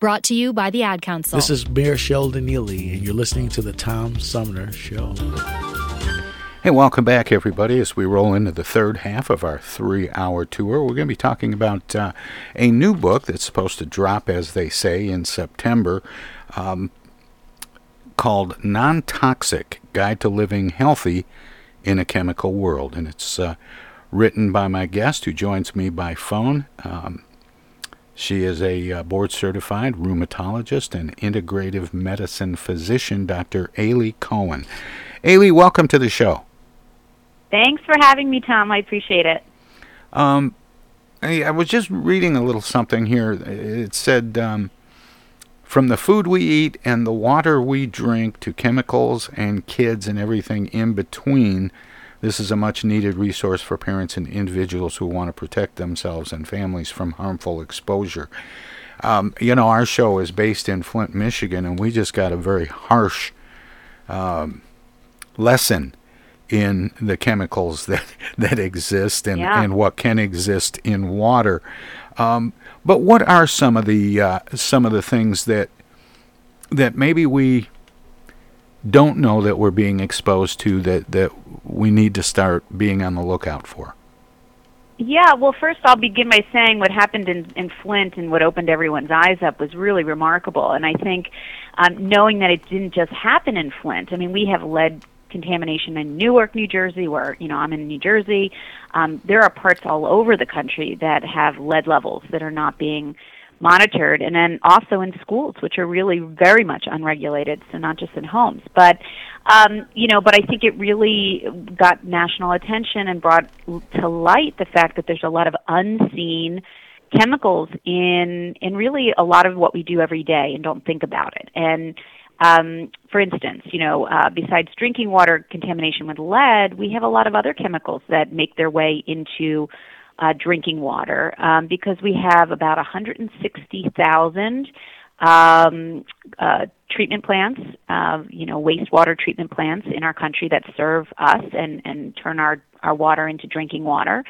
Brought to you by the Ad Council. This is Mayor Sheldon Neeley, and you're listening to the Tom Sumner Show. Hey, welcome back, everybody, as we roll into the third half of our three hour tour. We're going to be talking about uh, a new book that's supposed to drop, as they say, in September um, called Non Toxic Guide to Living Healthy in a Chemical World. And it's uh, written by my guest who joins me by phone. Um, she is a uh, board certified rheumatologist and integrative medicine physician, Dr. Aly Cohen. Aly, welcome to the show. Thanks for having me, Tom. I appreciate it. Um, I, I was just reading a little something here. It said, um, from the food we eat and the water we drink to chemicals and kids and everything in between, this is a much needed resource for parents and individuals who want to protect themselves and families from harmful exposure. Um, you know, our show is based in Flint, Michigan, and we just got a very harsh um, lesson in the chemicals that, that exist and, Yeah. and what can exist in water. Um, but what are some of the uh, some of the things that that maybe we don't know that we're being exposed to that that we need to start being on the lookout for? Yeah, well, first I'll begin by saying what happened in, in Flint and what opened everyone's eyes up was really remarkable. And I think um, knowing that it didn't just happen in Flint, I mean, we have lead contamination in Newark, New Jersey, where, you know, I'm in New Jersey. Um, there are parts all over the country that have lead levels that are not being monitored and then also in schools which are really very much unregulated so not just in homes. But um you know but i think it really got national attention and brought to light the fact that there's a lot of unseen chemicals in in really a lot of what we do every day and don't think about it. And um, for instance, you know, uh, besides drinking water contamination with lead, we have a lot of other chemicals that make their way into uh, drinking water um, because we have about 160,000 um, uh, treatment plants, uh, you know, wastewater treatment plants in our country that serve us and, and turn our, our water into drinking water.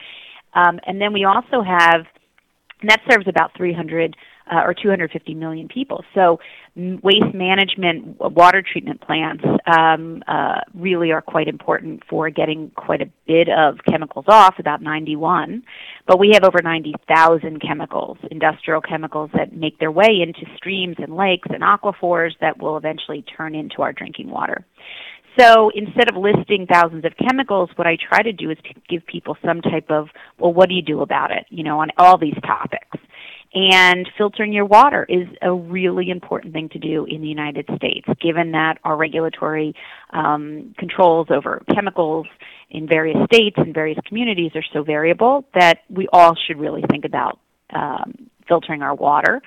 Um, and then we also have, and that serves about 300 uh, or 250 million people. So waste management, water treatment plants um, uh, really are quite important for getting quite a bit of chemicals off, about 91. But we have over 90,000 chemicals, industrial chemicals that make their way into streams and lakes and aquifers that will eventually turn into our drinking water. So instead of listing thousands of chemicals, what I try to do is to give people some type of, well, what do you do about it, you know, on all these topics. And filtering your water is a really important thing to do in the United States, given that our regulatory um, controls over chemicals in various states and various communities are so variable that we all should really think about um, filtering our water.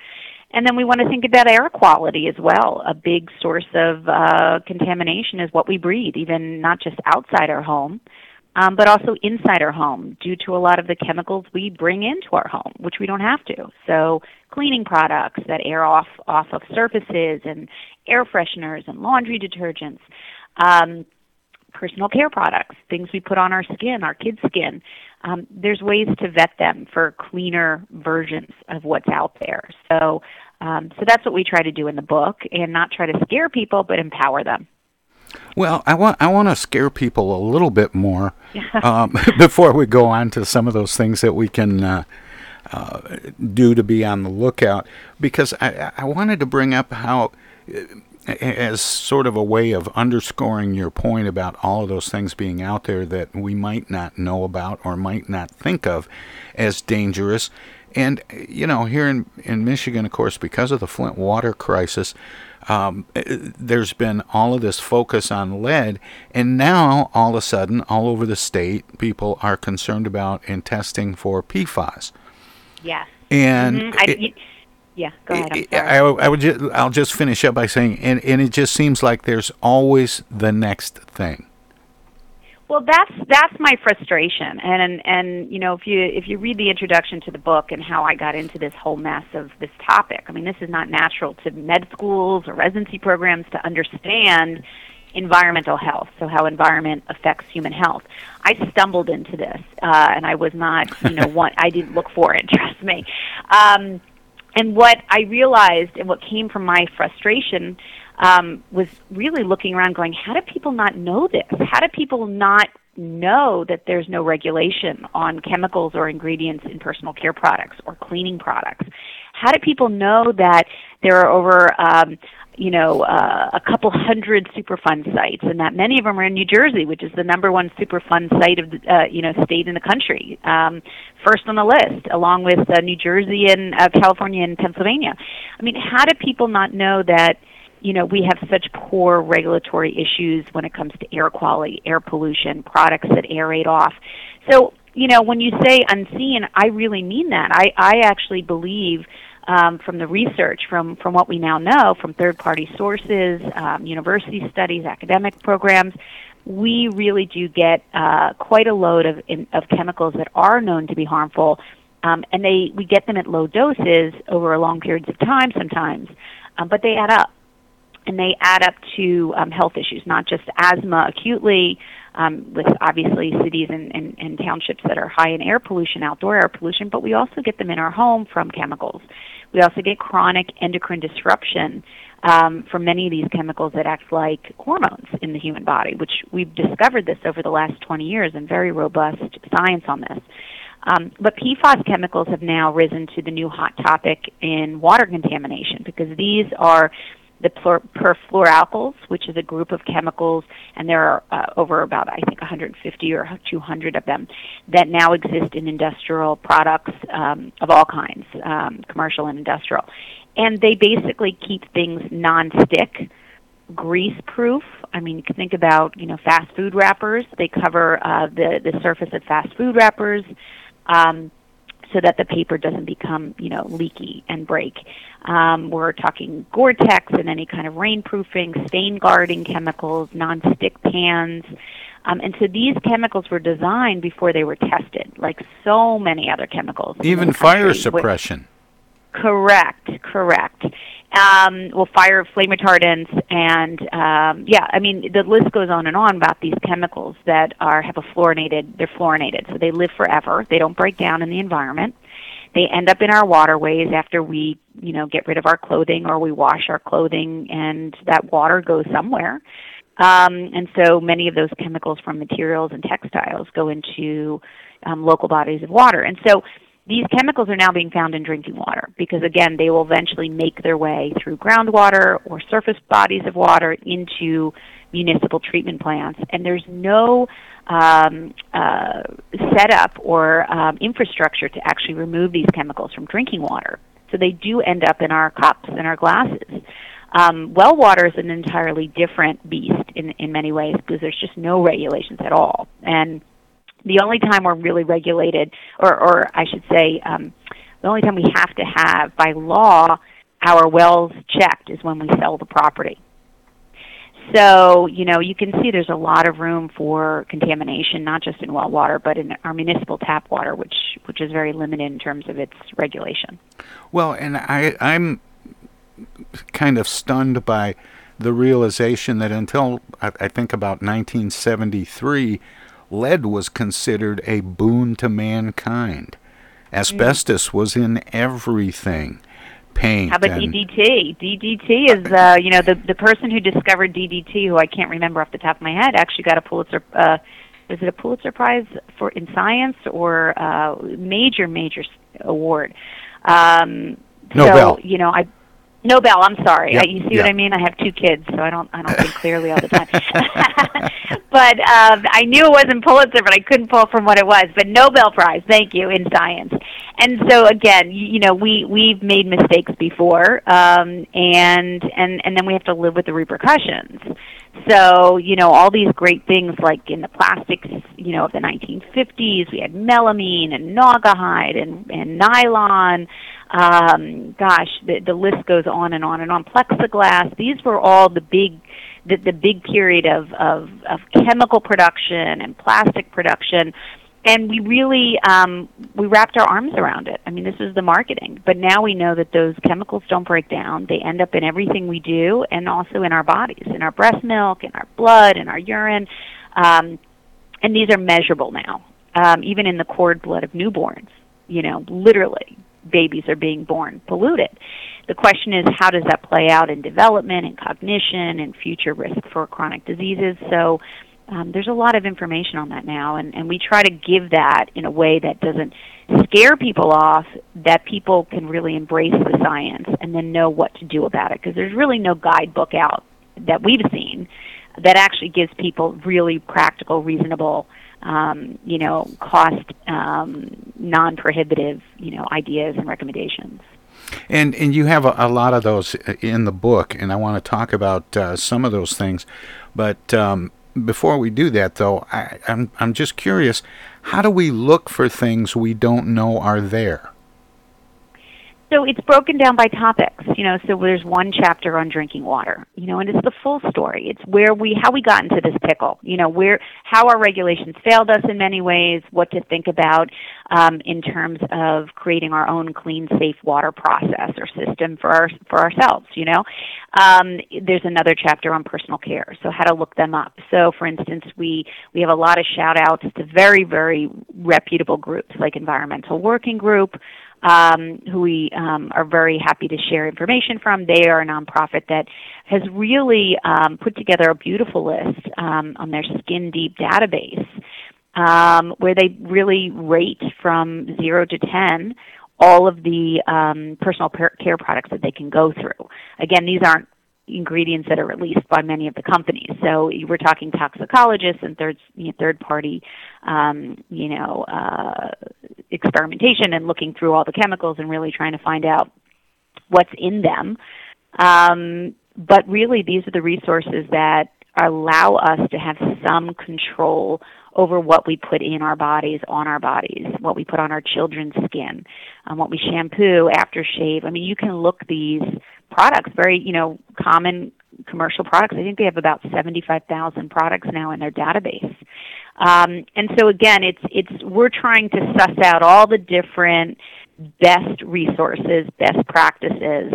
And then we want to think about air quality as well. A big source of uh, contamination is what we breathe, even not just outside our home, um, but also inside our home due to a lot of the chemicals we bring into our home, which we don't have to. So cleaning products that air off off of surfaces and air fresheners and laundry detergents. Um, personal care products, things we put on our skin, our kids' skin. Um, there's ways to vet them for cleaner versions of what's out there. So, um, so that's what we try to do in the book, and not try to scare people, but empower them. Well, I want I want to scare people a little bit more um, before we go on to some of those things that we can uh, uh, do to be on the lookout. Because I, I wanted to bring up how, uh, as sort of a way of underscoring your point about all of those things being out there that we might not know about or might not think of as dangerous. And you know, here in in Michigan, of course, because of the Flint water crisis um, there's been all of this focus on lead, and now all of a sudden, all over the state, people are concerned about and testing for PFAS. Yes. And mm-hmm. I, you, yeah, go ahead. I, I, would just, I'll just finish up by saying, and, and it just seems like there's always the next thing. Well, that's that's my frustration, and and you know if you if you read the introduction to the book and how I got into this whole mess of this topic, I mean this is not natural to med schools or residency programs to understand environmental health, so how environment affects human health. I stumbled into this, uh, and I was not you know one I didn't look for it. Trust me. Um, and what I realized, and what came from my frustration um, was really looking around going, how do people not know this? How do people not know that there's no regulation on chemicals or ingredients in personal care products or cleaning products? How do people know that there are over um, you know, uh, a couple hundred Superfund sites, and that many of them are in New Jersey, which is the number one Superfund site of the, uh, you know, state in the country, um, first on the list, along with uh, New Jersey and uh, California and Pennsylvania. I mean, how do people not know that? You know, we have such poor regulatory issues when it comes to air quality, air pollution, products that aerate off. So, you know, when you say unseen, I really mean that. I, I actually believe um, from the research, from, from what we now know, from third party sources, um, university studies, academic programs, we really do get uh, quite a load of, in, of chemicals that are known to be harmful. Um, and they we get them at low doses over long periods of time sometimes, um, but they add up and they add up to um, health issues, not just asthma acutely, um, with obviously cities and, and, and townships that are high in air pollution, outdoor air pollution, but we also get them in our home from chemicals. We also get chronic endocrine disruption um, from many of these chemicals that act like hormones in the human body, which we've discovered this over the last 20 years and very robust science on this. Um, but PFAS chemicals have now risen to the new hot topic in water contamination because these are the perfluoroalkyls, which is a group of chemicals, and there are uh, over about, I think, 150 or 200 of them that now exist in industrial products um, of all kinds, um, commercial and industrial. And they basically keep things non-stick, grease-proof. I mean, you can think about, you know, fast food wrappers. They cover uh, the, the surface of fast food wrappers. Um, so that the paper doesn't become, you know, leaky and break. Um, we're talking Gore-Tex and any kind of rainproofing, stain guarding chemicals, non-stick pans. Um, and so these chemicals were designed before they were tested, like so many other chemicals. Even fire suppression. Correct, correct. Um, well, fire, flame retardants, and um, yeah, I mean the list goes on and on about these chemicals that are have a fluorinated. They're fluorinated, so they live forever. They don't break down in the environment. They end up in our waterways after we, you know, get rid of our clothing or we wash our clothing, and that water goes somewhere. Um, and so many of those chemicals from materials and textiles go into um, local bodies of water. And so these chemicals are now being found in drinking water because, again, they will eventually make their way through groundwater or surface bodies of water into municipal treatment plants. And there's no um, uh, setup or um, infrastructure to actually remove these chemicals from drinking water. So they do end up in our cups and our glasses. Um, well water is an entirely different beast in, in many ways because there's just no regulations at all. And the only time we're really regulated, or, or I should say, um, the only time we have to have by law our wells checked is when we sell the property. So, you know, you can see there's a lot of room for contamination, not just in well water, but in our municipal tap water, which which is very limited in terms of its regulation. Well, and I I'm kind of stunned by the realization that until I, I think about 1973, lead was considered a boon to mankind. Asbestos was in everything. Paint. How about and, DDT? DDT is, uh, you know, the the person who discovered DDT, who I can't remember off the top of my head, actually got a Pulitzer. Uh, is it a Pulitzer Prize for in science or uh, major major award? Um, Nobel. So you know, I Nobel. I'm sorry. Yep, I, you see yep. what I mean? I have two kids, so I don't I don't think clearly all the time. but um, I knew it wasn't Pulitzer, but I couldn't pull from what it was. But Nobel Prize, thank you, in science. And so again, you, you know, we we've made mistakes before, um, and and and then we have to live with the repercussions. So you know, all these great things like in the plastics, you know, of the 1950s, we had melamine and naugahyde and and nylon um, gosh, the, the list goes on and on and on. Plexiglass. These were all the big, the, the big period of, of, of chemical production and plastic production, and we really um, we wrapped our arms around it. I mean, this is the marketing, but now we know that those chemicals don't break down. They end up in everything we do, and also in our bodies, in our breast milk, in our blood, in our urine, um, and these are measurable now. Um, even in the cord blood of newborns, you know, literally babies are being born polluted. The question is, how does that play out in development and cognition and future risk for chronic diseases? So um, there's a lot of information on that now, and, and we try to give that in a way that doesn't scare people off, that people can really embrace the science and then know what to do about it. Because there's really no guidebook out that we've seen that actually gives people really practical, reasonable um, you know, cost um, non-prohibitive, you know, ideas and recommendations. And and you have a, a lot of those in the book, and I want to talk about uh, some of those things. But um, before we do that, though, I, I'm I'm just curious: how do we look for things we don't know are there? So it's broken down by topics, you know. So there's one chapter on drinking water, you know, and it's the full story. It's where we, how we got into this pickle, you know, where how our regulations failed us in many ways, what to think about um, in terms of creating our own clean, safe water process or system for our for ourselves, you know. Um, there's another chapter on personal care, so how to look them up. So, for instance, we we have a lot of shout outs to very very reputable groups like Environmental Working Group um, who we um, are very happy to share information from. They are a nonprofit that has really um, put together a beautiful list um, on their Skin Deep database um, where they really rate from zero to 10 all of the um, personal care products that they can go through. Again, these aren't ingredients that are released by many of the companies. So we're talking toxicologists and third you know, third party, um, you know, uh, experimentation and looking through all the chemicals and really trying to find out what's in them. Um, but really, these are the resources that allow us to have some control over what we put in our bodies, on our bodies, what we put on our children's skin, um, what we shampoo, aftershave. I mean, you can look these products, very, you know, common commercial products. I think they have about 75,000 products now in their database. Um, and so again, it's it's we're trying to suss out all the different best resources, best practices,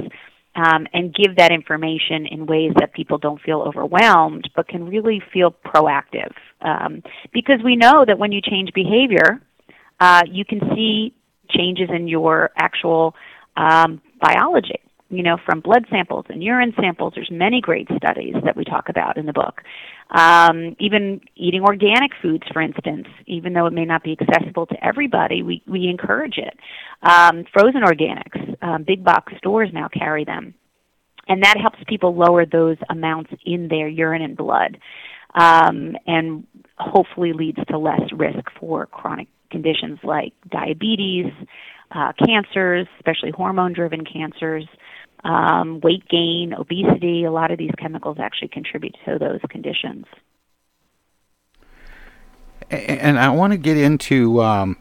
um, and give that information in ways that people don't feel overwhelmed, but can really feel proactive. Um, because we know that when you change behavior, uh, you can see changes in your actual um, biology you know, from blood samples and urine samples. There's many great studies that we talk about in the book. Um, even eating organic foods, for instance, even though it may not be accessible to everybody, we, we encourage it. Um, frozen organics, um, big box stores now carry them. And that helps people lower those amounts in their urine and blood um, and hopefully leads to less risk for chronic conditions like diabetes, uh, cancers, especially hormone driven cancers, um, weight gain, obesity. A lot of these chemicals actually contribute to those conditions. And I want to get into um,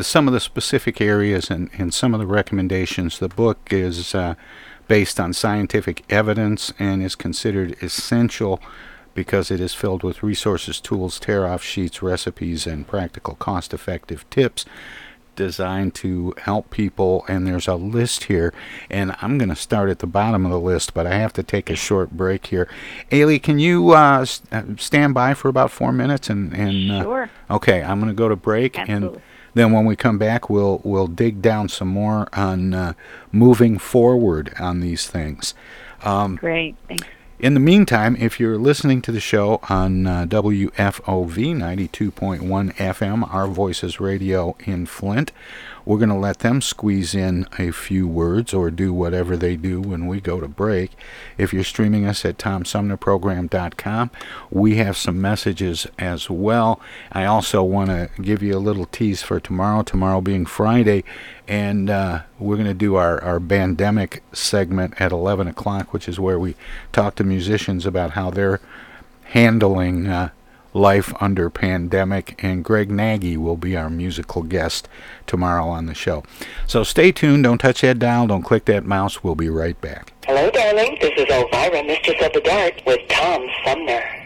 some of the specific areas and, and some of the recommendations. The book is uh, based on scientific evidence and is considered essential because it is filled with resources, tools, tear off sheets, recipes, and practical, cost effective tips designed to help people, and there's a list here, and I'm going to start at the bottom of the list, but I have to take a short break here. Aly, can you uh, stand by for about four minutes? And, and uh, sure. Okay, I'm going to go to break, Absolutely. and then when we come back, we'll we'll dig down some more on uh, moving forward on these things. Um, Great, thanks. In the meantime, if you're listening to the show on uh, WFOV 92.1 FM, Our Voices Radio in Flint, we're going to let them squeeze in a few words or do whatever they do when we go to break. If you're streaming us at TomSumnerProgram.com, we have some messages as well. I also want to give you a little tease for tomorrow, tomorrow being Friday, and uh, we're going to do our, our pandemic segment at 11 o'clock, which is where we talk to musicians about how they're handling uh, life under pandemic, and Greg Nagy will be our musical guest tomorrow on the show. So stay tuned. Don't touch that dial. Don't click that mouse. We'll be right back. Hello, darling. This is Elvira, Mistress of the Dark, with Tom Sumner.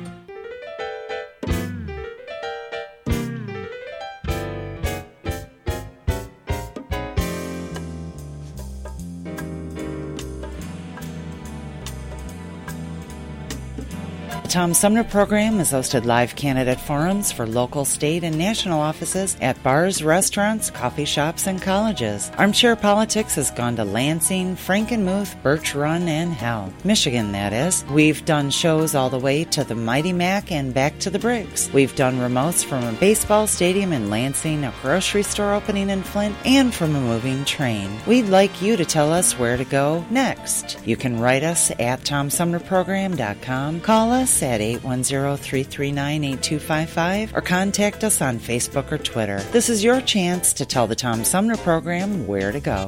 Tom Sumner program is hosted live candidate forums for local, state, and national offices at bars, restaurants, coffee shops, and colleges. Armchair Politics has gone to Lansing, Frankenmuth, Birch Run, and Hell. Michigan, that is. We've done shows all the way to the Mighty Mac and back to the Bricks. We've done remotes from a baseball stadium in Lansing, a grocery store opening in Flint, and from a moving train. We'd like you to tell us where to go next. You can write us at TomSumnerProgram.com, call us at 810-339-8255 or contact us on Facebook or Twitter. This is your chance to tell the Tom Sumner program where to go.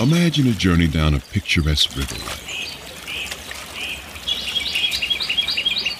Imagine a journey down a picturesque river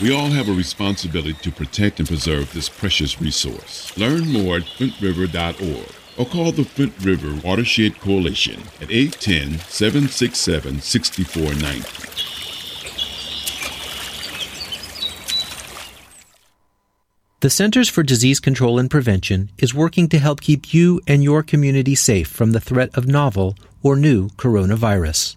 We all have a responsibility to protect and preserve this precious resource. Learn more at flintriver.org or call the Flint River Watershed Coalition at 810 767 6490. The Centers for Disease Control and Prevention is working to help keep you and your community safe from the threat of novel or new coronavirus.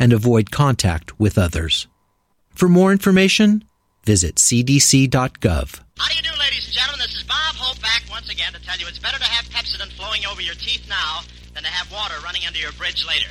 and avoid contact with others. For more information, visit cdc.gov. How do you do, ladies and gentlemen? This is Bob Hope back once again to tell you it's better to have Pepsodent flowing over your teeth now than to have water running under your bridge later.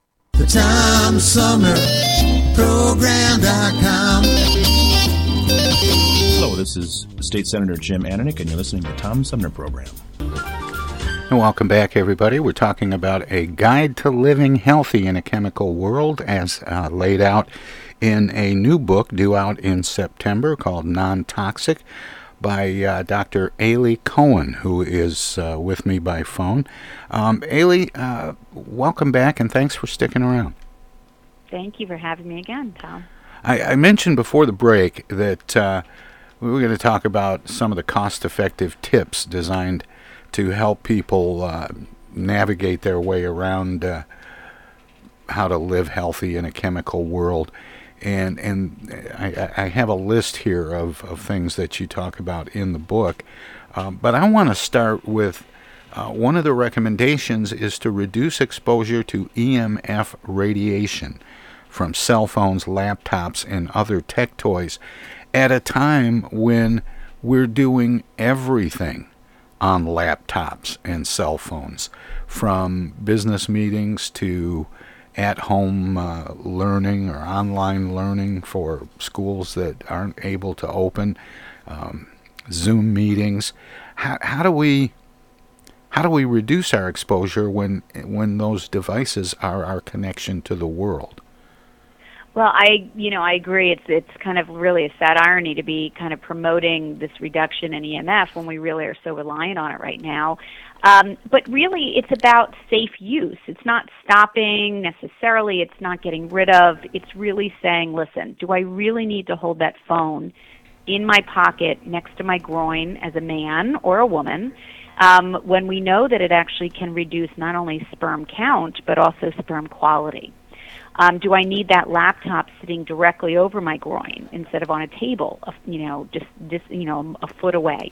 The Tom Sumner Program.com. Hello, this is State Senator Jim Ananich, and you're listening to the Tom Sumner Program. And welcome back, everybody. We're talking about a guide to living healthy in a chemical world as uh, laid out in a new book due out in September called Non Toxic by uh, Dr. Aly Cohen, who is uh, with me by phone. Um, Aly, uh, welcome back and thanks for sticking around. Thank you for having me again, Tom. I, I mentioned before the break that uh, we were going to talk about some of the cost effective tips designed to help people uh, navigate their way around uh, how to live healthy in a chemical world and and I, I, have a list here of, of things that you talk about in the book, uh, but I want to start with uh, one of the recommendations is to reduce exposure to EMF radiation from cell phones, laptops, and other tech toys at a time when we're doing everything on laptops and cell phones, from business meetings to at home uh, learning or online learning for schools that aren't able to open, um, Zoom meetings. How, how do we how do we reduce our exposure when when those devices are our connection to the world? Well, I you know I agree. It's it's kind of really a sad irony to be kind of promoting this reduction in EMF when we really are so reliant on it right now. Um, but really, it's about safe use. It's not stopping necessarily. It's not getting rid of. It's really saying, listen, do I really need to hold that phone in my pocket next to my groin as a man or a woman? Um, when we know that it actually can reduce not only sperm count but also sperm quality. Um, do I need that laptop sitting directly over my groin instead of on a table, you know, just just you know a foot away?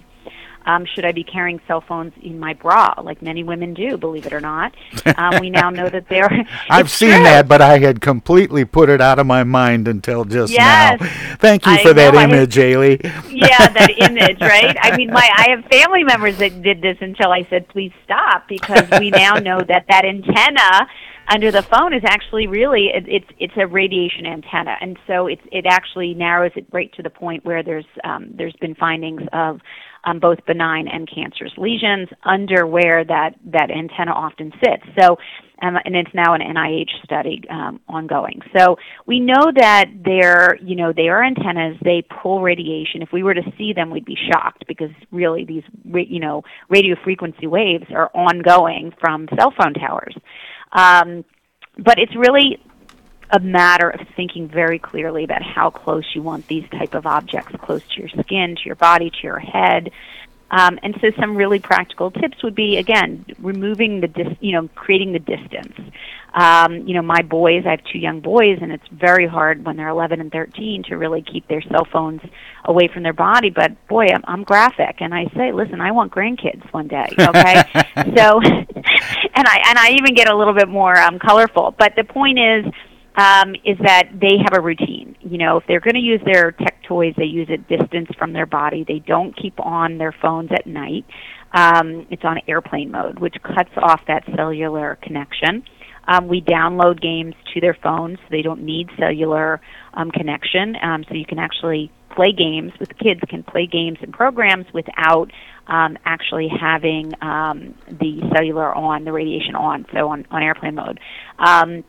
Um, should I be carrying cell phones in my bra, like many women do? Believe it or not, um, we now know that they're. I've seen true. that, but I had completely put it out of my mind until just yes. now. Thank you I for that know, I image, Aly. yeah, that image, right? I mean, my I have family members that did this until I said, "Please stop," because we now know that that antenna under the phone is actually really it, it's it's a radiation antenna, and so it's it actually narrows it right to the point where there's um, there's been findings of um, both benign and cancerous lesions under where that that antenna often sits. So. Um, and it's now an NIH study um, ongoing. So we know that they're, you know, they are antennas. They pull radiation. If we were to see them, we'd be shocked because really these, you know, radio frequency waves are ongoing from cell phone towers. Um, but it's really a matter of thinking very clearly about how close you want these type of objects close to your skin, to your body, to your head. Um, and so some really practical tips would be again removing the dis- you know creating the distance. Um, you know my boys, I have two young boys, and it's very hard when they're 11 and 13 to really keep their cell phones away from their body. But boy, I'm, I'm graphic, and I say, listen, I want grandkids one day. Okay, so and I and I even get a little bit more um, colorful. But the point is um, is that they have a routine. You know, if they're going to use their tech toys, they use it distance from their body. They don't keep on their phones at night. Um, it's on airplane mode, which cuts off that cellular connection. Um, we download games to their phones, so they don't need cellular um, connection. Um, so you can actually play games with kids can play games and programs without um, actually having um, the cellular on, the radiation on, so on, on airplane mode. Um,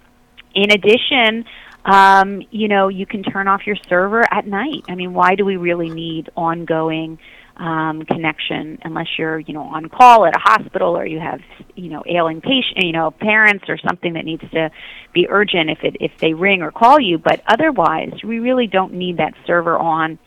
in addition, um, you know, you can turn off your server at night. I mean, why do we really need ongoing um, connection unless you're, you know, on call at a hospital or you have, you know, ailing patient, you know, parents or something that needs to be urgent if it if they ring or call you. But otherwise, we really don't need that server on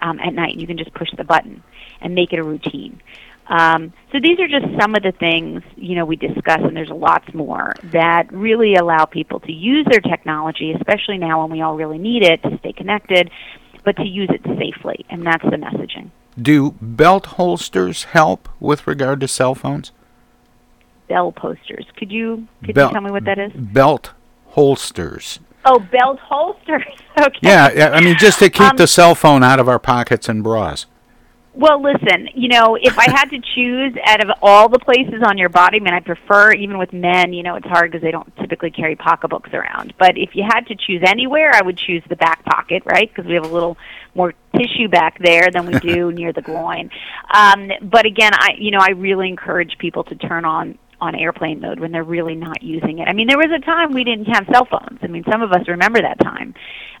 um, at night. You can just push the button and make it a routine. Um, so these are just some of the things you know we discuss, and there's lots more that really allow people to use their technology, especially now when we all really need it to stay connected, but to use it safely, and that's the messaging. Do belt holsters help with regard to cell phones? Bell posters. Could you could Belt- you tell me what that is? Belt holsters. Oh, belt holsters. okay. Yeah, yeah, I mean just to keep Um, the cell phone out of our pockets and bras. Well, listen, you know, if I had to choose out of all the places on your body, I mean, I prefer, even with men, you know, it's hard because they don't typically carry pocketbooks around. But if you had to choose anywhere, I would choose the back pocket, right? Because we have a little more tissue back there than we do near the groin. Um, but again, I, you know, I really encourage people to turn on on airplane mode when they're really not using it. I mean, there was a time we didn't have cell phones. I mean, some of us remember that time.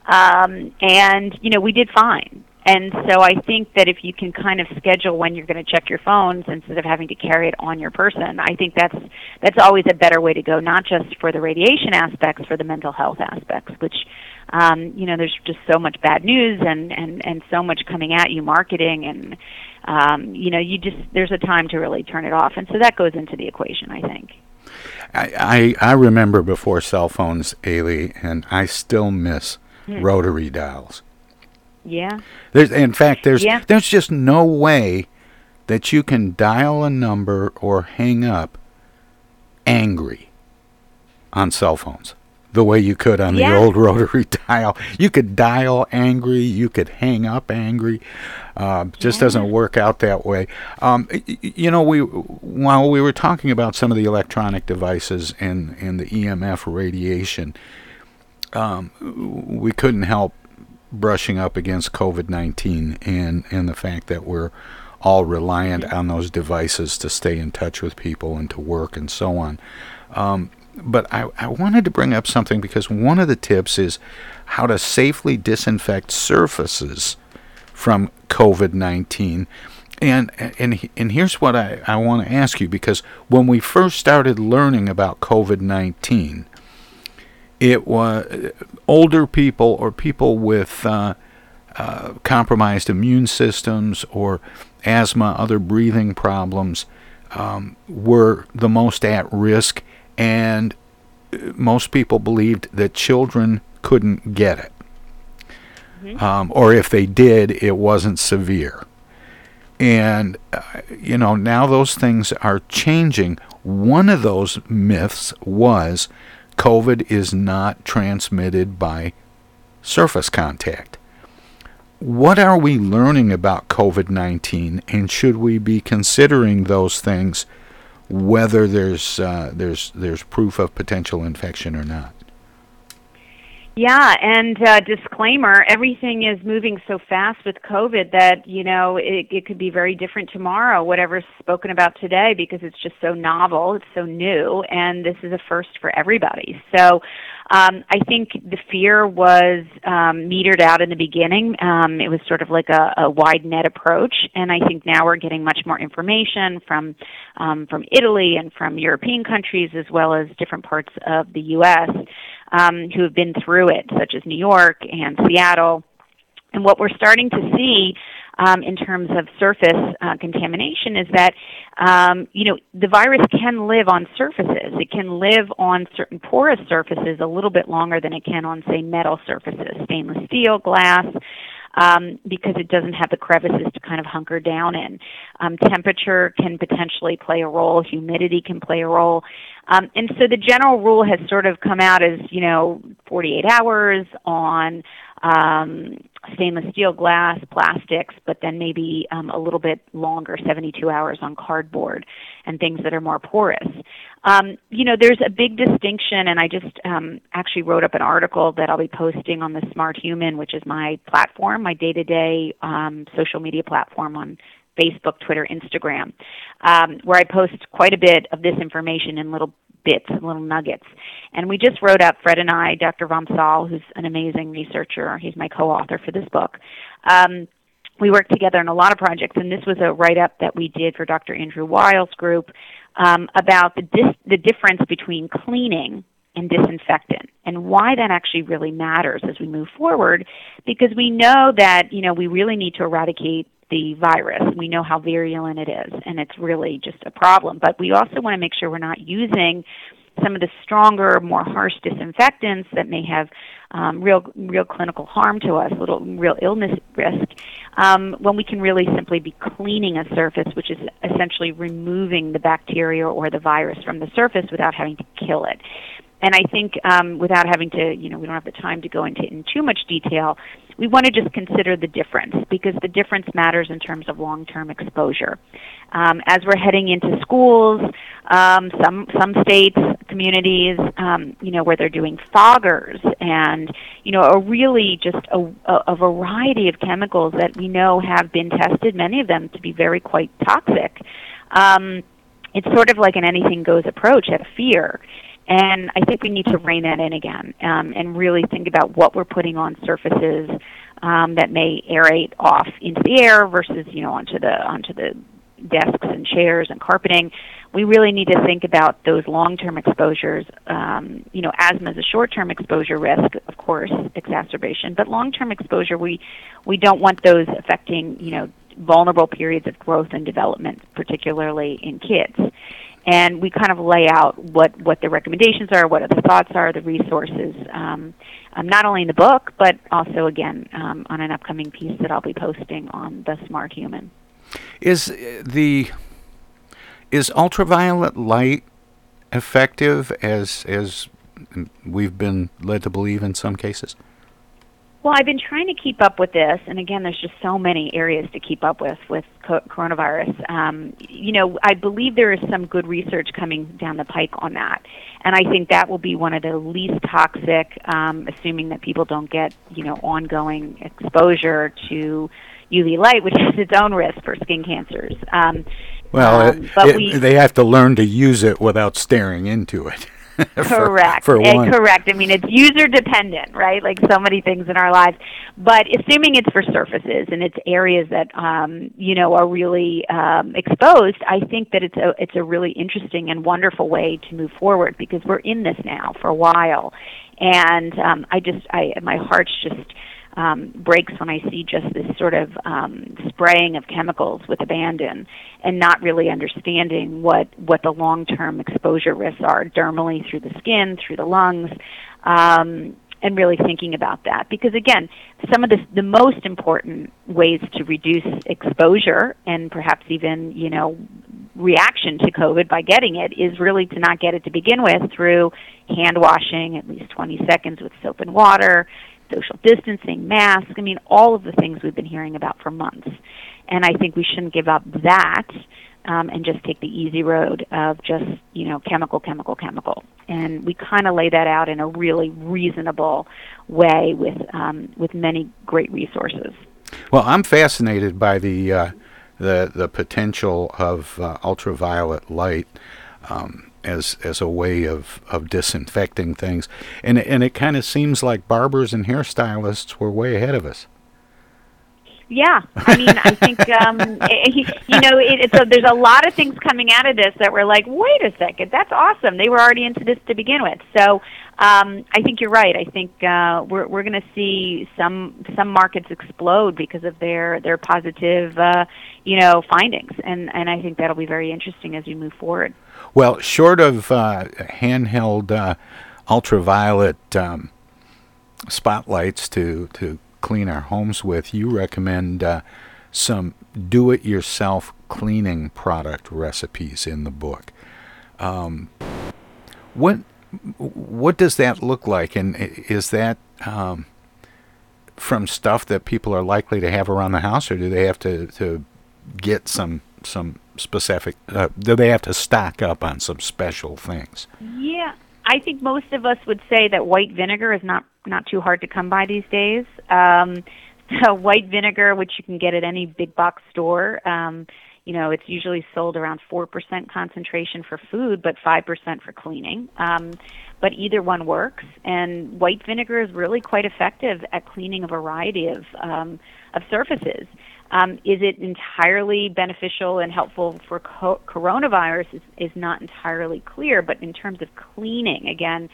Um, and, you know, we did fine. And so I think that if you can kind of schedule when you're going to check your phones instead of having to carry it on your person, I think that's that's always a better way to go. Not just for the radiation aspects, for the mental health aspects, which um, you know there's just so much bad news and and and so much coming at you, marketing and um, you know you just there's a time to really turn it off, and so that goes into the equation, I think. I, I, I remember before cell phones, Aly, and I still miss Hmm. rotary dials. Yeah. There's, in fact, there's Yeah. there's just no way that you can dial a number or hang up angry on cell phones the way you could on Yeah. the old rotary dial. You could dial angry, you could hang up angry. Uh, just doesn't work out that way. Um, you know, we while we were talking about some of the electronic devices and and the EMF radiation, um, we couldn't help brushing up against COVID 19 and, and the fact that we're all reliant on those devices to stay in touch with people and to work and so on. Um, but I, I wanted to bring up something because one of the tips is how to safely disinfect surfaces from COVID 19. And, and and here's what I, I want to ask you because when we first started learning about COVID 19, it was older people or people with uh, uh, compromised immune systems or asthma, other breathing problems um, were the most at risk, and uh, most people believed that children couldn't get it. Um, or if they did, it wasn't severe. And, uh, you know, now those things are changing. One of those myths was COVID is not transmitted by surface contact. What are we learning about COVID 19, and should we be considering those things whether there's, uh, there's, there's proof of potential infection or not? Yeah, and uh, disclaimer: everything is moving so fast with COVID that you know it, it could be very different tomorrow. Whatever's spoken about today, because it's just so novel, it's so new, and this is a first for everybody. So, um, I think the fear was um, metered out in the beginning. Um, it was sort of like a, a wide net approach, and I think now we're getting much more information from um, from Italy and from European countries as well as different parts of the U.S um, who have been through it, such as New York and Seattle. And what we're starting to see um, in terms of surface uh, contamination is that um, you know the virus can live on surfaces. It can live on certain porous surfaces a little bit longer than it can on, say, metal surfaces, stainless steel, glass. Um, because it doesn't have the crevices to kind of hunker down in. Um, temperature can potentially play a role. Humidity can play a role. Um, and so the general rule has sort of come out as, you know, 48 hours on um, stainless steel, glass, plastics, but then maybe um, a little bit longer, 72 hours on cardboard and things that are more porous. Um, you know, there's a big distinction, and I just um, actually wrote up an article that I'll be posting on the Smart Human, which is my platform, my day-to-day um, social media platform on Facebook, Twitter, Instagram, um, where I post quite a bit of this information in little bits little nuggets. And we just wrote up, Fred and I, Dr. vom Saal, who's an amazing researcher, he's my co-author for this book. Um, we worked together on a lot of projects, and this was a write-up that we did for Dr. Andrew Weil's group um, about the, dis- the difference between cleaning and disinfectant and why that actually really matters as we move forward because we know that you know we really need to eradicate the virus. We know how virulent it is, and it's really just a problem. But we also want to make sure we're not using some of the stronger, more harsh disinfectants that may have um, real, real clinical harm to us, little real illness risk, um, when we can really simply be cleaning a surface, which is essentially removing the bacteria or the virus from the surface without having to kill it. And I think um, without having to, you know, we don't have the time to go into in too much detail, we want to just consider the difference because the difference matters in terms of long-term exposure. Um, as we're heading into schools, um, some some states, communities, um, you know, where they're doing foggers and you know, a really just a, a variety of chemicals that we know have been tested, many of them to be very quite toxic. Um, it's sort of like an anything goes approach at fear. And I think we need to rein that in again um, and really think about what we're putting on surfaces um, that may aerate off into the air versus you know onto the onto the desks and chairs and carpeting. We really need to think about those long-term exposures. Um, you know, asthma is a short-term exposure risk, of course, exacerbation, but long-term exposure, we we don't want those affecting you know vulnerable periods of growth and development, particularly in kids and we kind of lay out what, what the recommendations are, what the thoughts are, the resources, um, um, not only in the book, but also, again, um, on an upcoming piece that I'll be posting on the smart human. Is the is ultraviolet light effective as as we've been led to believe in some cases? Well, I've been trying to keep up with this, and again, there's just so many areas to keep up with with co- coronavirus. Um, you know, I believe there is some good research coming down the pike on that, and I think that will be one of the least toxic, um, assuming that people don't get you know ongoing exposure to UV light, which has its own risk for skin cancers. Um, well, um, it, but it, we, they have to learn to use it without staring into it. for, correct. For Eh, one. correct. I mean, it's user dependent, right? Like so many things in our lives. But assuming it's for surfaces and it's areas that um, you know are really um, exposed, I think that it's a it's a really interesting and wonderful way to move forward because we're in this now for a while, and um, I just I my heart's just um, breaks when I see just this sort of um, spraying of chemicals with abandon and not really understanding what, what the long term exposure risks are dermally through the skin, through the lungs, um, and really thinking about that. Because again, some of the, the most important ways to reduce exposure and perhaps even, you know, reaction to COVID by getting it is really to not get it to begin with through hand washing at least 20 seconds with soap and water, social distancing, masks, I mean, all of the things we've been hearing about for months. And I think we shouldn't give up that um, and just take the easy road of just, you know, chemical, chemical, chemical. And we kind of lay that out in a really reasonable way with, um, with many great resources. Well, I'm fascinated by the uh, the the potential of uh, ultraviolet light um, as as a way of, of disinfecting things, and and it kind of seems like barbers and hairstylists were way ahead of us. Yeah, I mean, I think um, it, you know, it, it's a, there's a lot of things coming out of this that we're like, wait a second, that's awesome. They were already into this to begin with. So um, I think you're right. I think uh, we're we're going to see some some markets explode because of their their positive, uh, you know, findings, and and I think that'll be very interesting as we move forward. Well, short of uh, handheld uh, ultraviolet um, spotlights to to clean our homes with, you recommend uh, some do-it-yourself cleaning product recipes in the book. Um, what what does that look like, and is that um, from stuff that people are likely to have around the house, or do they have to, to get some some specific? Uh, do they have to stock up on some special things? Yeah, I think most of us would say that white vinegar is not not too hard to come by these days. Um, so white vinegar, which you can get at any big box store, um, you know, it's usually sold around four percent concentration for food, but five percent for cleaning. Um, but either one works, and white vinegar is really quite effective at cleaning a variety of um, of surfaces. Um, is it entirely beneficial and helpful for co- coronavirus? Is, is not entirely clear, but in terms of cleaning, again,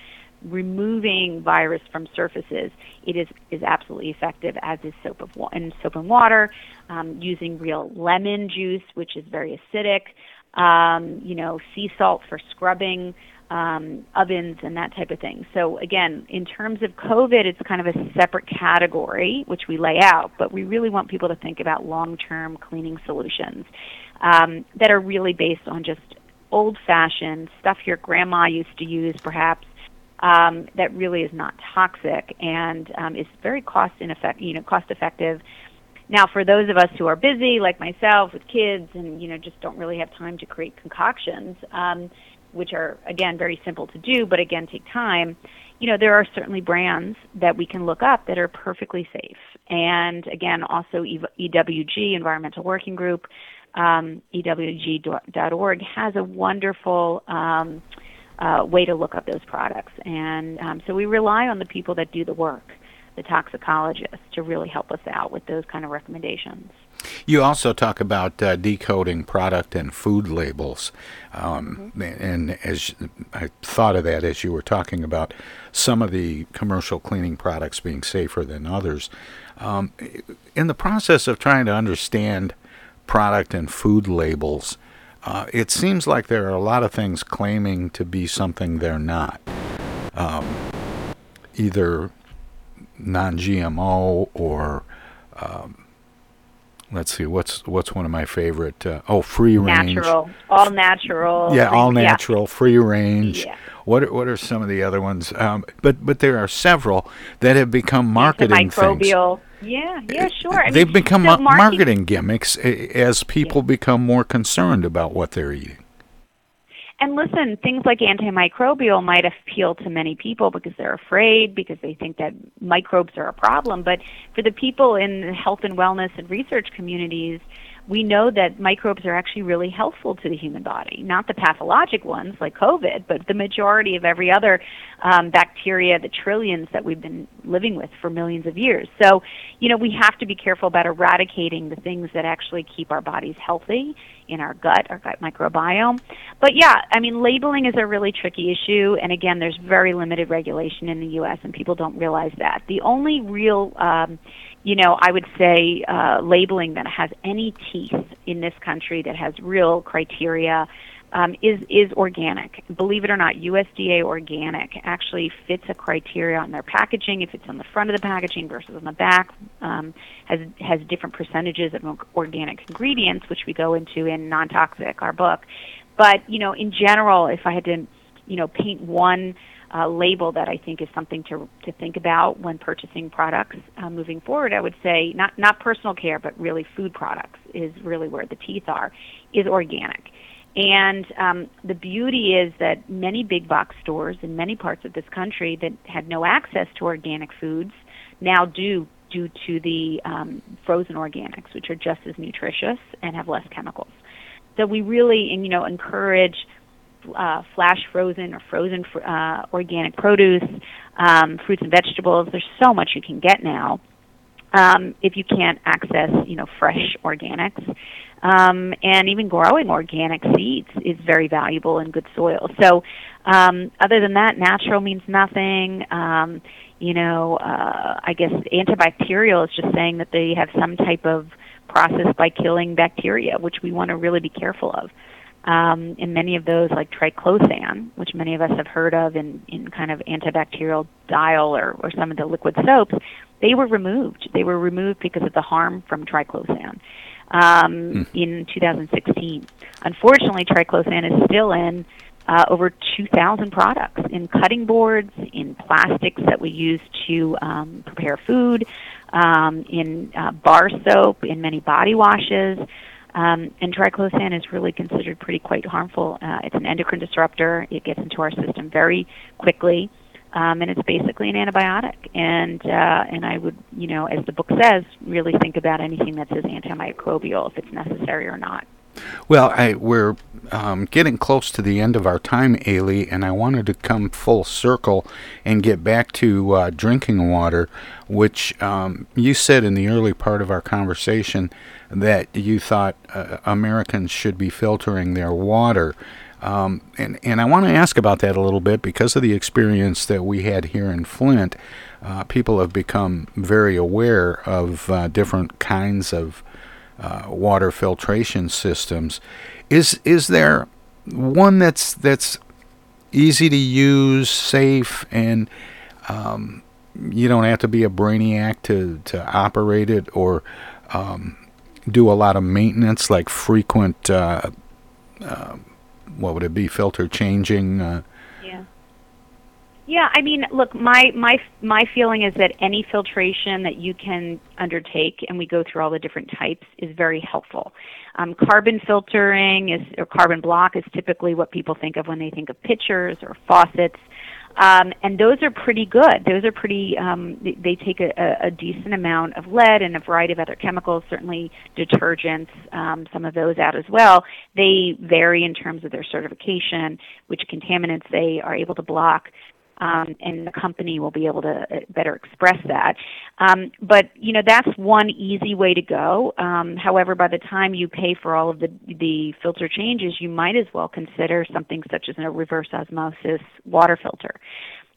removing virus from surfaces, it is is absolutely effective. As is soap of wa- and soap and water, um, using real lemon juice, which is very acidic. Um, you know, sea salt for scrubbing um, ovens and that type of thing. So again, in terms of COVID, it's kind of a separate category which we lay out, but we really want people to think about long-term cleaning solutions um, that are really based on just old-fashioned stuff your grandma used to use, perhaps. Um, that really is not toxic and um, is very cost ineffect- you know, cost effective. Now, for those of us who are busy, like myself, with kids, and you know, just don't really have time to create concoctions, um, which are again very simple to do, but again take time. You know, there are certainly brands that we can look up that are perfectly safe. And again, also EWG, Environmental Working Group, um, EWG.org has a wonderful um, uh, way to look up those products. And um, so we rely on the people that do the work, the toxicologists, to really help us out with those kind of recommendations. You also talk about uh, decoding product and food labels, um, mm-hmm. and as I thought of that as you were talking about some of the commercial cleaning products being safer than others. Um, in the process of trying to understand product and food labels, uh, it seems like there are a lot of things claiming to be something they're not. Um, either non GMO or um, let's see what's what's one of my favorite uh, oh free range. Natural all natural yeah all natural yeah. free range. Yeah. what are, what are some of the other ones? Um, but but there are several that have become marketing things. yeah yeah sure. I they've mean, become so marketing gimmicks as people yeah. become more concerned about what they're eating and listen, things like antimicrobial might appeal to many people because they're afraid, because they think that microbes are a problem. But for the people in the health and wellness and research communities, we know that microbes are actually really helpful to the human body. Not the pathologic ones like COVID, but the majority of every other um, bacteria, the trillions that we've been living with for millions of years. So, you know, we have to be careful about eradicating the things that actually keep our bodies healthy in our gut, our gut microbiome. But yeah, I mean, labeling is a really tricky issue, and again, there's very limited regulation in the U.S., and people don't realize that. The only real um, you know, I would say uh, labeling that has any teeth in this country that has real criteria um, is is organic. Believe it or not, USDA organic actually fits a criteria on their packaging. If it's on the front of the packaging versus on the back, um, has has different percentages of organic ingredients, which we go into in non toxic, our book. But you know, in general, if I had to, you know, paint one uh, label that I think is something to to think about when purchasing products uh, moving forward. I would say not not personal care, but really food products is really where the teeth are. Is organic, and um, the beauty is that many big box stores in many parts of this country that had no access to organic foods now do due to the um, frozen organics, which are just as nutritious and have less chemicals. So we really, you know, encourage uh, flash frozen or frozen fr- uh, organic produce, um, fruits and vegetables. There's so much you can get now. Um, if you can't access, you know, fresh organics, um, and even growing organic seeds is very valuable in good soil. So, um, other than that, natural means nothing. Um, you know, uh, I guess antibacterial is just saying that they have some type of process by killing bacteria, which we want to really be careful of um, and many of those, like triclosan, which many of us have heard of in, in kind of antibacterial dial or, or some of the liquid soaps, they were removed. They were removed because of the harm from triclosan um, mm. in 2016. Unfortunately, triclosan is still in uh, over 2,000 products in cutting boards, in plastics that we use to um, prepare food, um, in uh, bar soap, in many body washes. Um, and triclosan is really considered pretty quite harmful. Uh, it's an endocrine disruptor. It gets into our system very quickly, um, and it's basically an antibiotic. And uh, and I would, you know, as the book says, really think about anything that says antimicrobial if it's necessary or not. Well, I, we're um, getting close to the end of our time, Aly, and I wanted to come full circle and get back to uh, drinking water, which um, you said in the early part of our conversation that you thought uh, Americans should be filtering their water. Um, and, and I want to ask about that a little bit because of the experience that we had here in Flint. Uh, people have become very aware of uh, different kinds of uh, water filtration systems. Is is there one that's that's easy to use, safe, and um, you don't have to be a brainiac to, to operate it or um, do a lot of maintenance, like frequent, uh, uh, what would it be, filter changing? Uh, yeah. Yeah, I mean, look, my my my feeling is that any filtration that you can undertake, and we go through all the different types, is very helpful. Um, carbon filtering is or carbon block is typically what people think of when they think of pitchers or faucets. Um, and those are pretty good. Those are pretty. Um, they, they take a, a, decent amount of lead and a variety of other chemicals. Certainly, detergents, um, some of those out as well. They vary in terms of their certification, which contaminants they are able to block um, and the company will be able to uh, better express that. Um, but you know that's one easy way to go. Um, however, by the time you pay for all of the the filter changes, you might as well consider something such as a reverse osmosis water filter.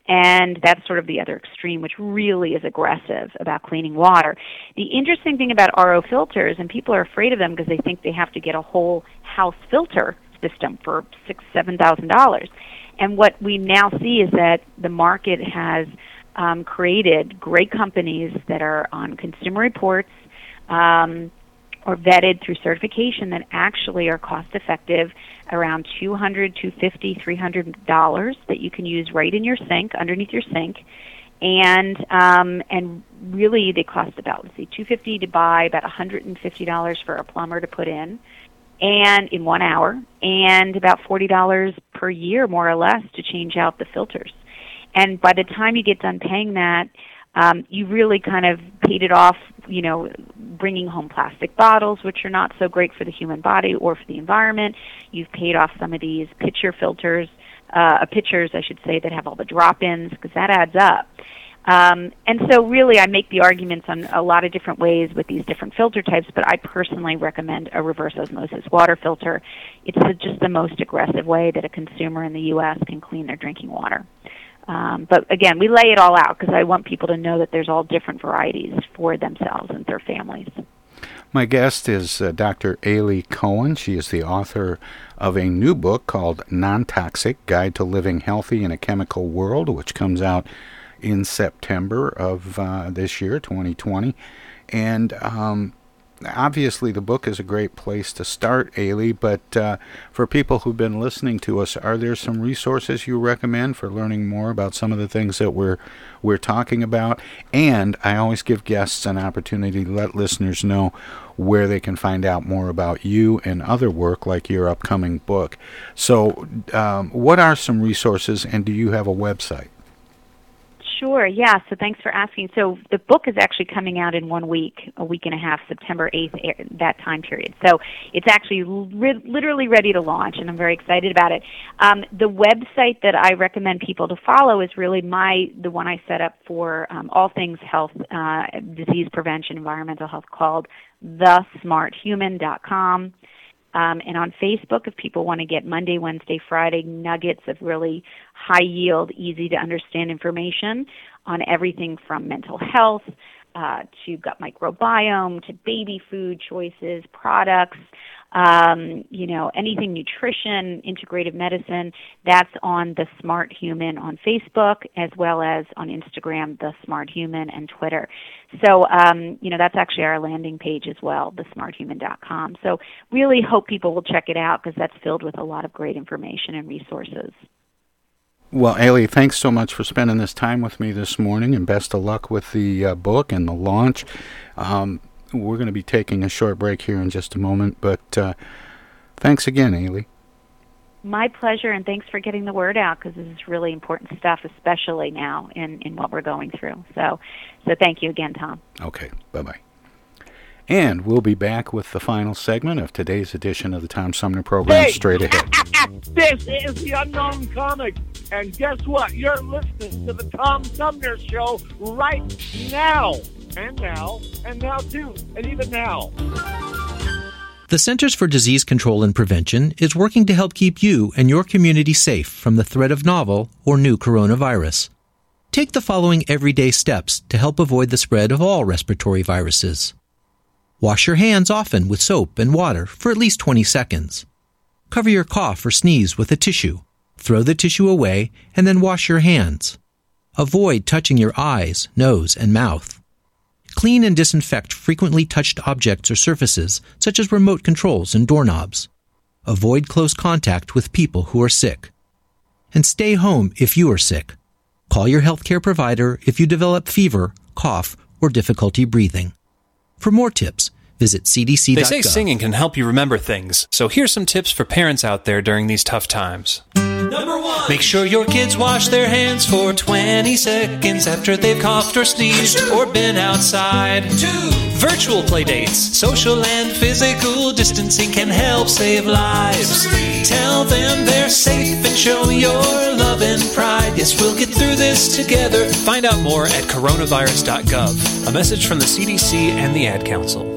And that's sort of the other extreme, which really is aggressive about cleaning water. The interesting thing about RO filters, and people are afraid of them because they think they have to get a whole house filter system for six, seven thousand dollars and what we now see is that the market has um, created great companies that are on consumer reports um, or vetted through certification that actually are cost effective around 200 250 300 dollars that you can use right in your sink underneath your sink. And um, and really they cost about let's see 250 to buy about 150 dollars for a plumber to put in and in one hour and about $40 per year more or less to change out the filters. And by the time you get done paying that um, you really kind of paid it off you know bringing home plastic bottles which are not so great for the human body or for the environment. You've paid off some of these pitcher filters uh, pitchers i should say that have all the drop-ins because that adds up um, and so, really, I make the arguments on a lot of different ways with these different filter types, but I personally recommend a reverse osmosis water filter. It's just the most aggressive way that a consumer in the U.S. can clean their drinking water. Um, but again, we lay it all out because I want people to know that there's all different varieties for themselves and their families. My guest is uh, Dr. Aly Cohen. She is the author of a new book called Non Toxic Guide to Living Healthy in a Chemical World, which comes out in September of uh, this year, 2020. And um, obviously, the book is a great place to start, Aly. But uh, for people who've been listening to us, are there some resources you recommend for learning more about some of the things that we're we're talking about? And I always give guests an opportunity to let listeners know where they can find out more about you and other work like your upcoming book. So, um, what are some resources, and do you have a website? Sure. Yeah. So thanks for asking. So the book is actually coming out in one week, a week and a half, September 8th, that time period. So it's actually li- literally ready to launch, and I'm very excited about it. Um, the website that I recommend people to follow is really my the one I set up for um, all things health, uh, disease prevention, environmental health, called thesmarthuman.com. Um, and on Facebook, if people want to get Monday, Wednesday, Friday nuggets of really high yield, easy to understand information on everything from mental health uh, to gut microbiome to baby food choices, products, um, you know, anything nutrition, integrative medicine, that's on The Smart Human on Facebook as well as on Instagram, The Smart Human, and Twitter. So, um, you know, that's actually our landing page as well, thesmarthuman.com. So, really hope people will check it out because that's filled with a lot of great information and resources. Well, Aly, thanks so much for spending this time with me this morning, and best of luck with the uh, book and the launch. Um, we're going to be taking a short break here in just a moment, but uh, thanks again, Aly. My pleasure, and thanks for getting the word out because this is really important stuff, especially now in, in what we're going through. So, so thank you again, Tom. Okay, bye bye. And we'll be back with the final segment of today's edition of the Tom Sumner program hey, straight ahead. this is the Unknown Comic, and guess what? You're listening to the Tom Sumner Show right now and now, and now too, and even now. The Centers for Disease Control and Prevention is working to help keep you and your community safe from the threat of novel or new coronavirus. Take the following everyday steps to help avoid the spread of all respiratory viruses. Wash your hands often with soap and water for at least 20 seconds. Cover your cough or sneeze with a tissue. Throw the tissue away and then wash your hands. Avoid touching your eyes, nose, and mouth. Clean and disinfect frequently touched objects or surfaces, such as remote controls and doorknobs. Avoid close contact with people who are sick. And stay home if you are sick. Call your healthcare provider if you develop fever, cough, or difficulty breathing. For more tips, visit cdc.gov. They say singing can help you remember things, so here's some tips for parents out there during these tough times. Number one. Make sure your kids wash their hands for 20 seconds after they've coughed or sneezed or been outside. Two. Virtual playdates. Social and physical distancing can help save lives. Tell them they're safe and show your love and pride. Yes, we'll get through this together. Find out more at coronavirus.gov. A message from the CDC and the Ad Council.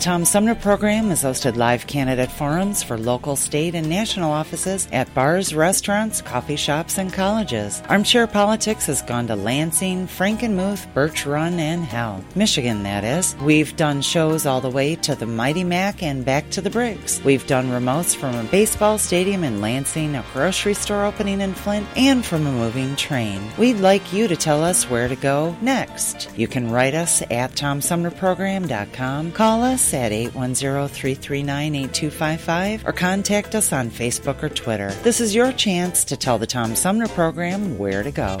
The Tom Sumner program has hosted live candidate forums for local, state, and national offices at bars, restaurants, coffee shops, and colleges. Armchair Politics has gone to Lansing, Frankenmuth, Birch Run, and Hell, Michigan, that is. We've done shows all the way to the Mighty Mac and back to the Briggs. We've done remotes from a baseball stadium in Lansing, a grocery store opening in Flint, and from a moving train. We'd like you to tell us where to go next. You can write us at TomSumnerProgram.com, call us at 810-339-8255 or contact us on Facebook or Twitter. This is your chance to tell the Tom Sumner program where to go.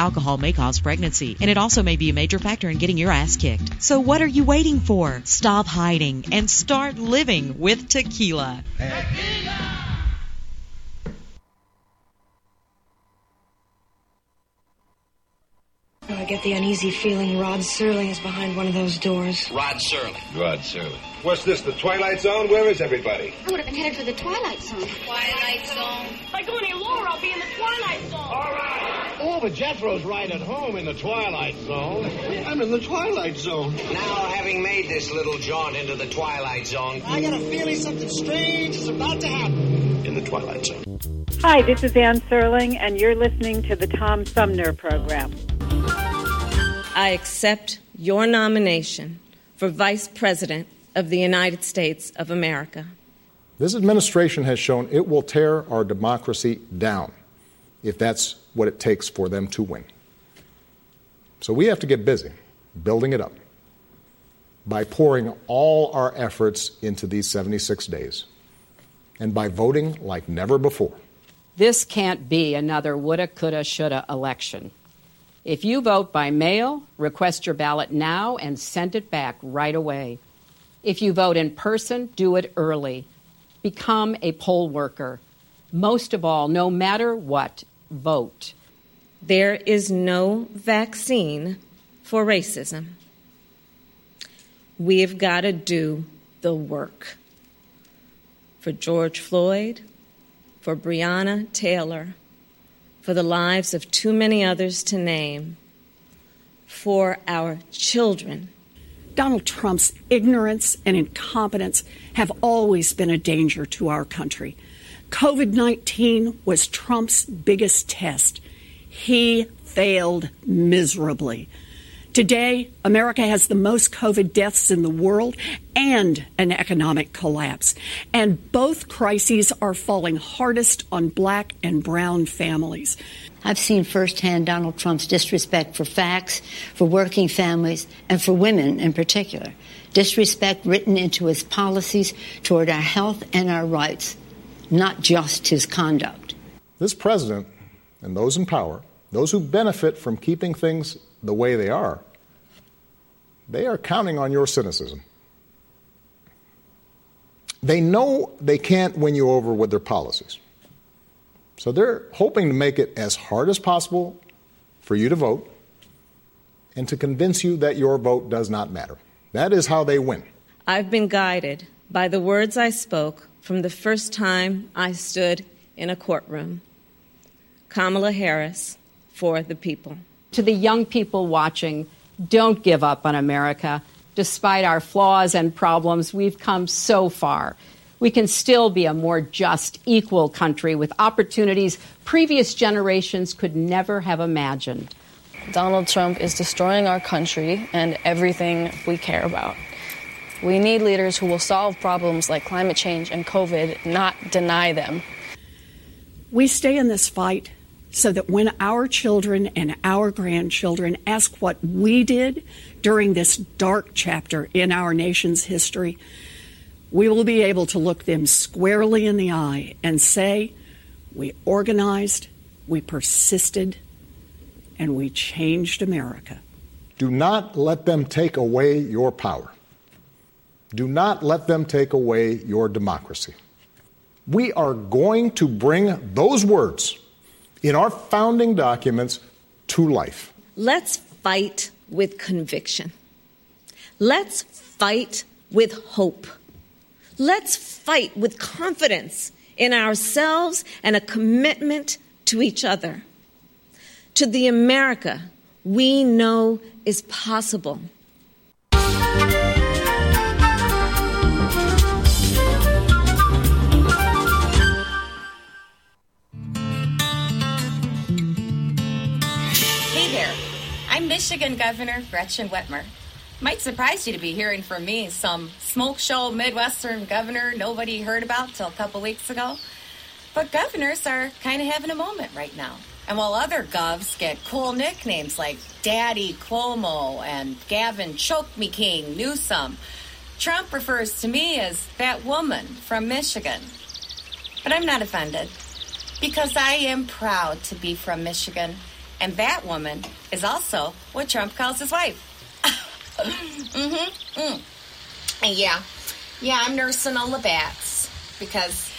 Alcohol may cause pregnancy, and it also may be a major factor in getting your ass kicked. So what are you waiting for? Stop hiding and start living with tequila. Tequila! I get the uneasy feeling Rod Serling is behind one of those doors. Rod Serling. Rod Serling. What's this, the Twilight Zone? Where is everybody? I would have been headed for the Twilight Zone. Twilight Zone. If I go any lower, I'll be in the Twilight Zone. All right. Oh, but Jethro's right at home in the Twilight Zone. I'm in the Twilight Zone. Now, having made this little jaunt into the Twilight Zone, I got a feeling something strange is about to happen. In the Twilight Zone. Hi, this is Anne Serling, and you're listening to the Tom Sumner Program. I accept your nomination for Vice President of the United States of America. This administration has shown it will tear our democracy down if that's what it takes for them to win. So we have to get busy building it up by pouring all our efforts into these 76 days and by voting like never before. This can't be another woulda, coulda, shoulda election. If you vote by mail, request your ballot now and send it back right away. If you vote in person, do it early. Become a poll worker. Most of all, no matter what, vote. There is no vaccine for racism. We've got to do the work. For George Floyd, for Breonna Taylor, for the lives of too many others to name, for our children. Donald Trump's ignorance and incompetence have always been a danger to our country. COVID 19 was Trump's biggest test. He failed miserably. Today, America has the most COVID deaths in the world and an economic collapse. And both crises are falling hardest on black and brown families. I've seen firsthand Donald Trump's disrespect for facts, for working families, and for women in particular. Disrespect written into his policies toward our health and our rights, not just his conduct. This president and those in power, those who benefit from keeping things the way they are, they are counting on your cynicism. They know they can't win you over with their policies. So they're hoping to make it as hard as possible for you to vote and to convince you that your vote does not matter. That is how they win. I've been guided by the words I spoke from the first time I stood in a courtroom. Kamala Harris for the people. To the young people watching, don't give up on America. Despite our flaws and problems, we've come so far. We can still be a more just, equal country with opportunities previous generations could never have imagined. Donald Trump is destroying our country and everything we care about. We need leaders who will solve problems like climate change and COVID, not deny them. We stay in this fight so that when our children and our grandchildren ask what we did during this dark chapter in our nation's history, we will be able to look them squarely in the eye and say, We organized, we persisted, and we changed America. Do not let them take away your power. Do not let them take away your democracy. We are going to bring those words in our founding documents to life. Let's fight with conviction. Let's fight with hope. Let's fight with confidence in ourselves and a commitment to each other. To the America we know is possible. Michigan Governor Gretchen Whitmer. Might surprise you to be hearing from me, some smoke show Midwestern governor nobody heard about till a couple weeks ago. But governors are kind of having a moment right now. And while other govs get cool nicknames like Daddy Cuomo and Gavin Choke Me King Newsom, Trump refers to me as that woman from Michigan. But I'm not offended because I am proud to be from Michigan, and that woman is also what Trump calls his wife. mm-hmm. Mm. And yeah, yeah, I'm nursing all the bats because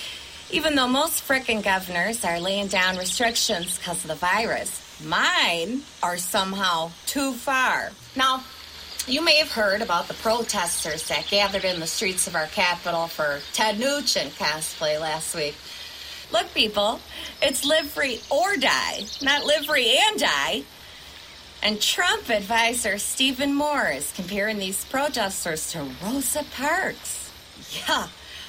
even though most frickin' governors are laying down restrictions because of the virus, mine are somehow too far. Now, you may have heard about the protesters that gathered in the streets of our capital for Ted Nugent cosplay last week. Look, people, it's live free or die, not live free and die. And Trump advisor Stephen Moore is comparing these protesters to Rosa Parks. Yeah,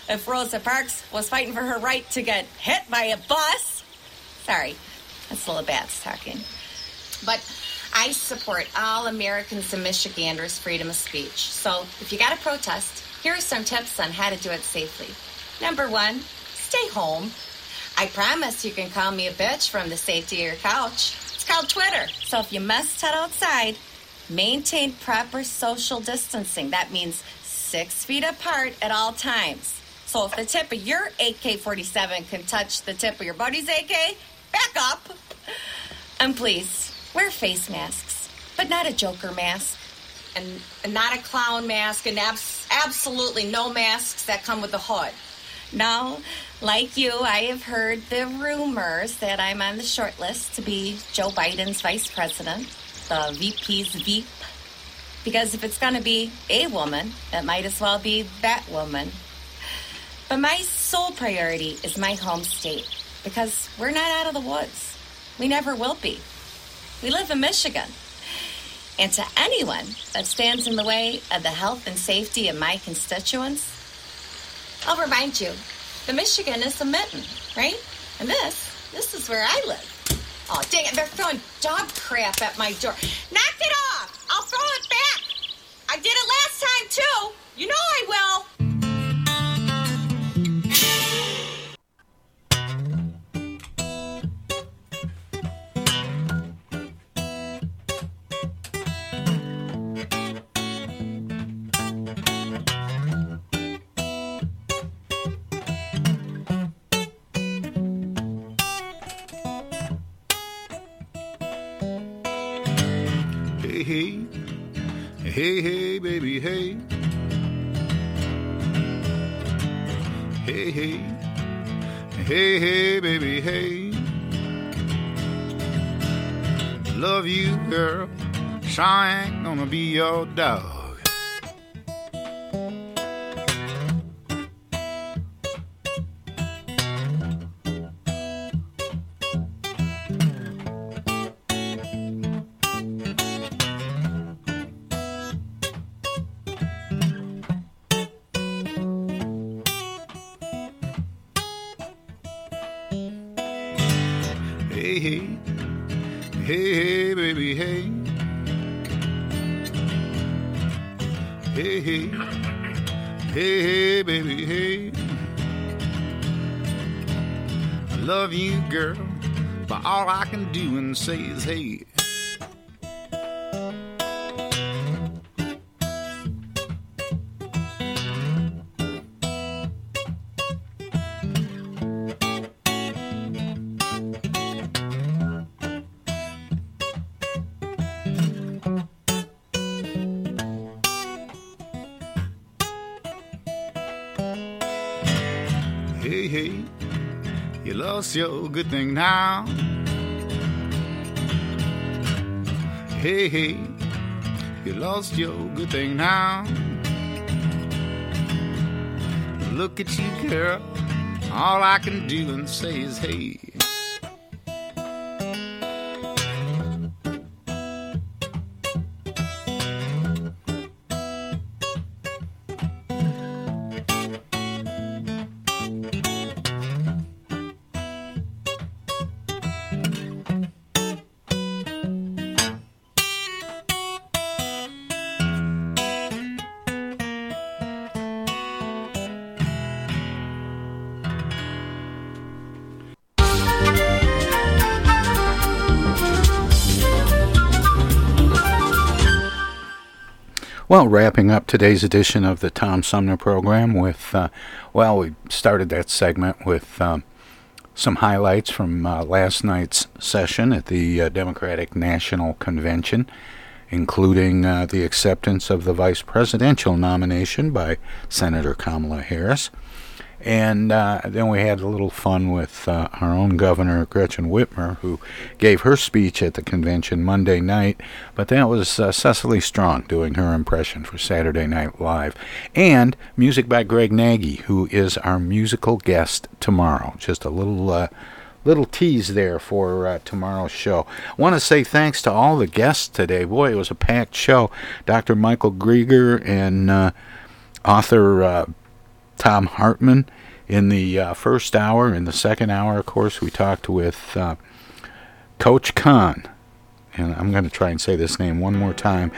if Rosa Parks was fighting for her right to get hit by a bus. Sorry, that's a little bats talking. But I support all Americans and Michiganders' freedom of speech. So if you got to protest, here are some tips on how to do it safely. Number one, stay home. I promise you can call me a bitch from the safety of your couch. It's called Twitter. So if you must head outside, maintain proper social distancing. That means six feet apart at all times. So if the tip of your AK 47 can touch the tip of your buddy's AK, back up. And please, wear face masks, but not a Joker mask. And, and not a clown mask, and abs- absolutely no masks that come with a hood. No, like you, I have heard the rumors that I'm on the short list to be Joe Biden's vice president, the VP's VP. Because if it's going to be a woman, it might as well be that woman. But my sole priority is my home state because we're not out of the woods. We never will be. We live in Michigan. And to anyone that stands in the way of the health and safety of my constituents, I'll remind you, the Michigan is the mitten, right? And this, this is where I live. Oh, dang it, they're throwing dog crap at my door. Knock it off! I'll throw it back! I did it last time, too! You know I will! Be your dog. All I can do and say is hey. Hey, hey, you lost your good thing now. Hey, hey, you lost your good thing now. Look at you, girl. All I can do and say is hey. Wrapping up today's edition of the Tom Sumner program with, uh, well, we started that segment with um, some highlights from uh, last night's session at the uh, Democratic National Convention, including uh, the acceptance of the vice presidential nomination by Senator Kamala Harris. And uh, then we had a little fun with uh, our own governor, Gretchen Whitmer, who gave her speech at the convention Monday night. But that was uh, Cecily Strong doing her impression for Saturday Night Live. And music by Greg Nagy, who is our musical guest tomorrow. Just a little. Uh, little tease there for uh, tomorrow's show. Want to say thanks to all the guests today. Boy, it was a packed show. Dr. Michael Greger and uh, author uh, Thom Hartmann in the uh, first hour. In the second hour, of course, we talked with uh, Coach Khan. And I'm going to try and say this name one more time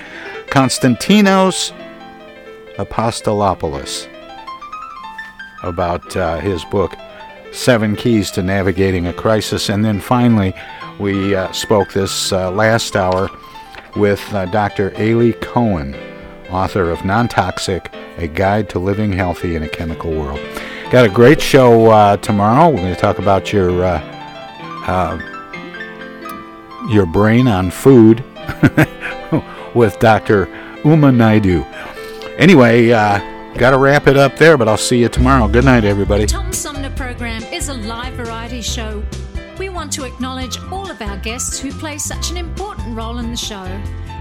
Konstantinos Apostolopoulos about uh, his book, Seven Keys to Navigating a Crisis. And then finally, we uh, spoke this uh, last hour with uh, Dr. Aly Cohen, author of Non Toxic A Guide to Living Healthy in a Chemical World. Got a great show uh, tomorrow. We're going to talk about your uh, uh, your brain on food with Dr. Uma Naidoo. Anyway, uh, got to wrap it up there, but I'll see you tomorrow. Good night, everybody. The Tom Sumner program is a live variety show. We want to acknowledge all of our guests who play such an important role in the show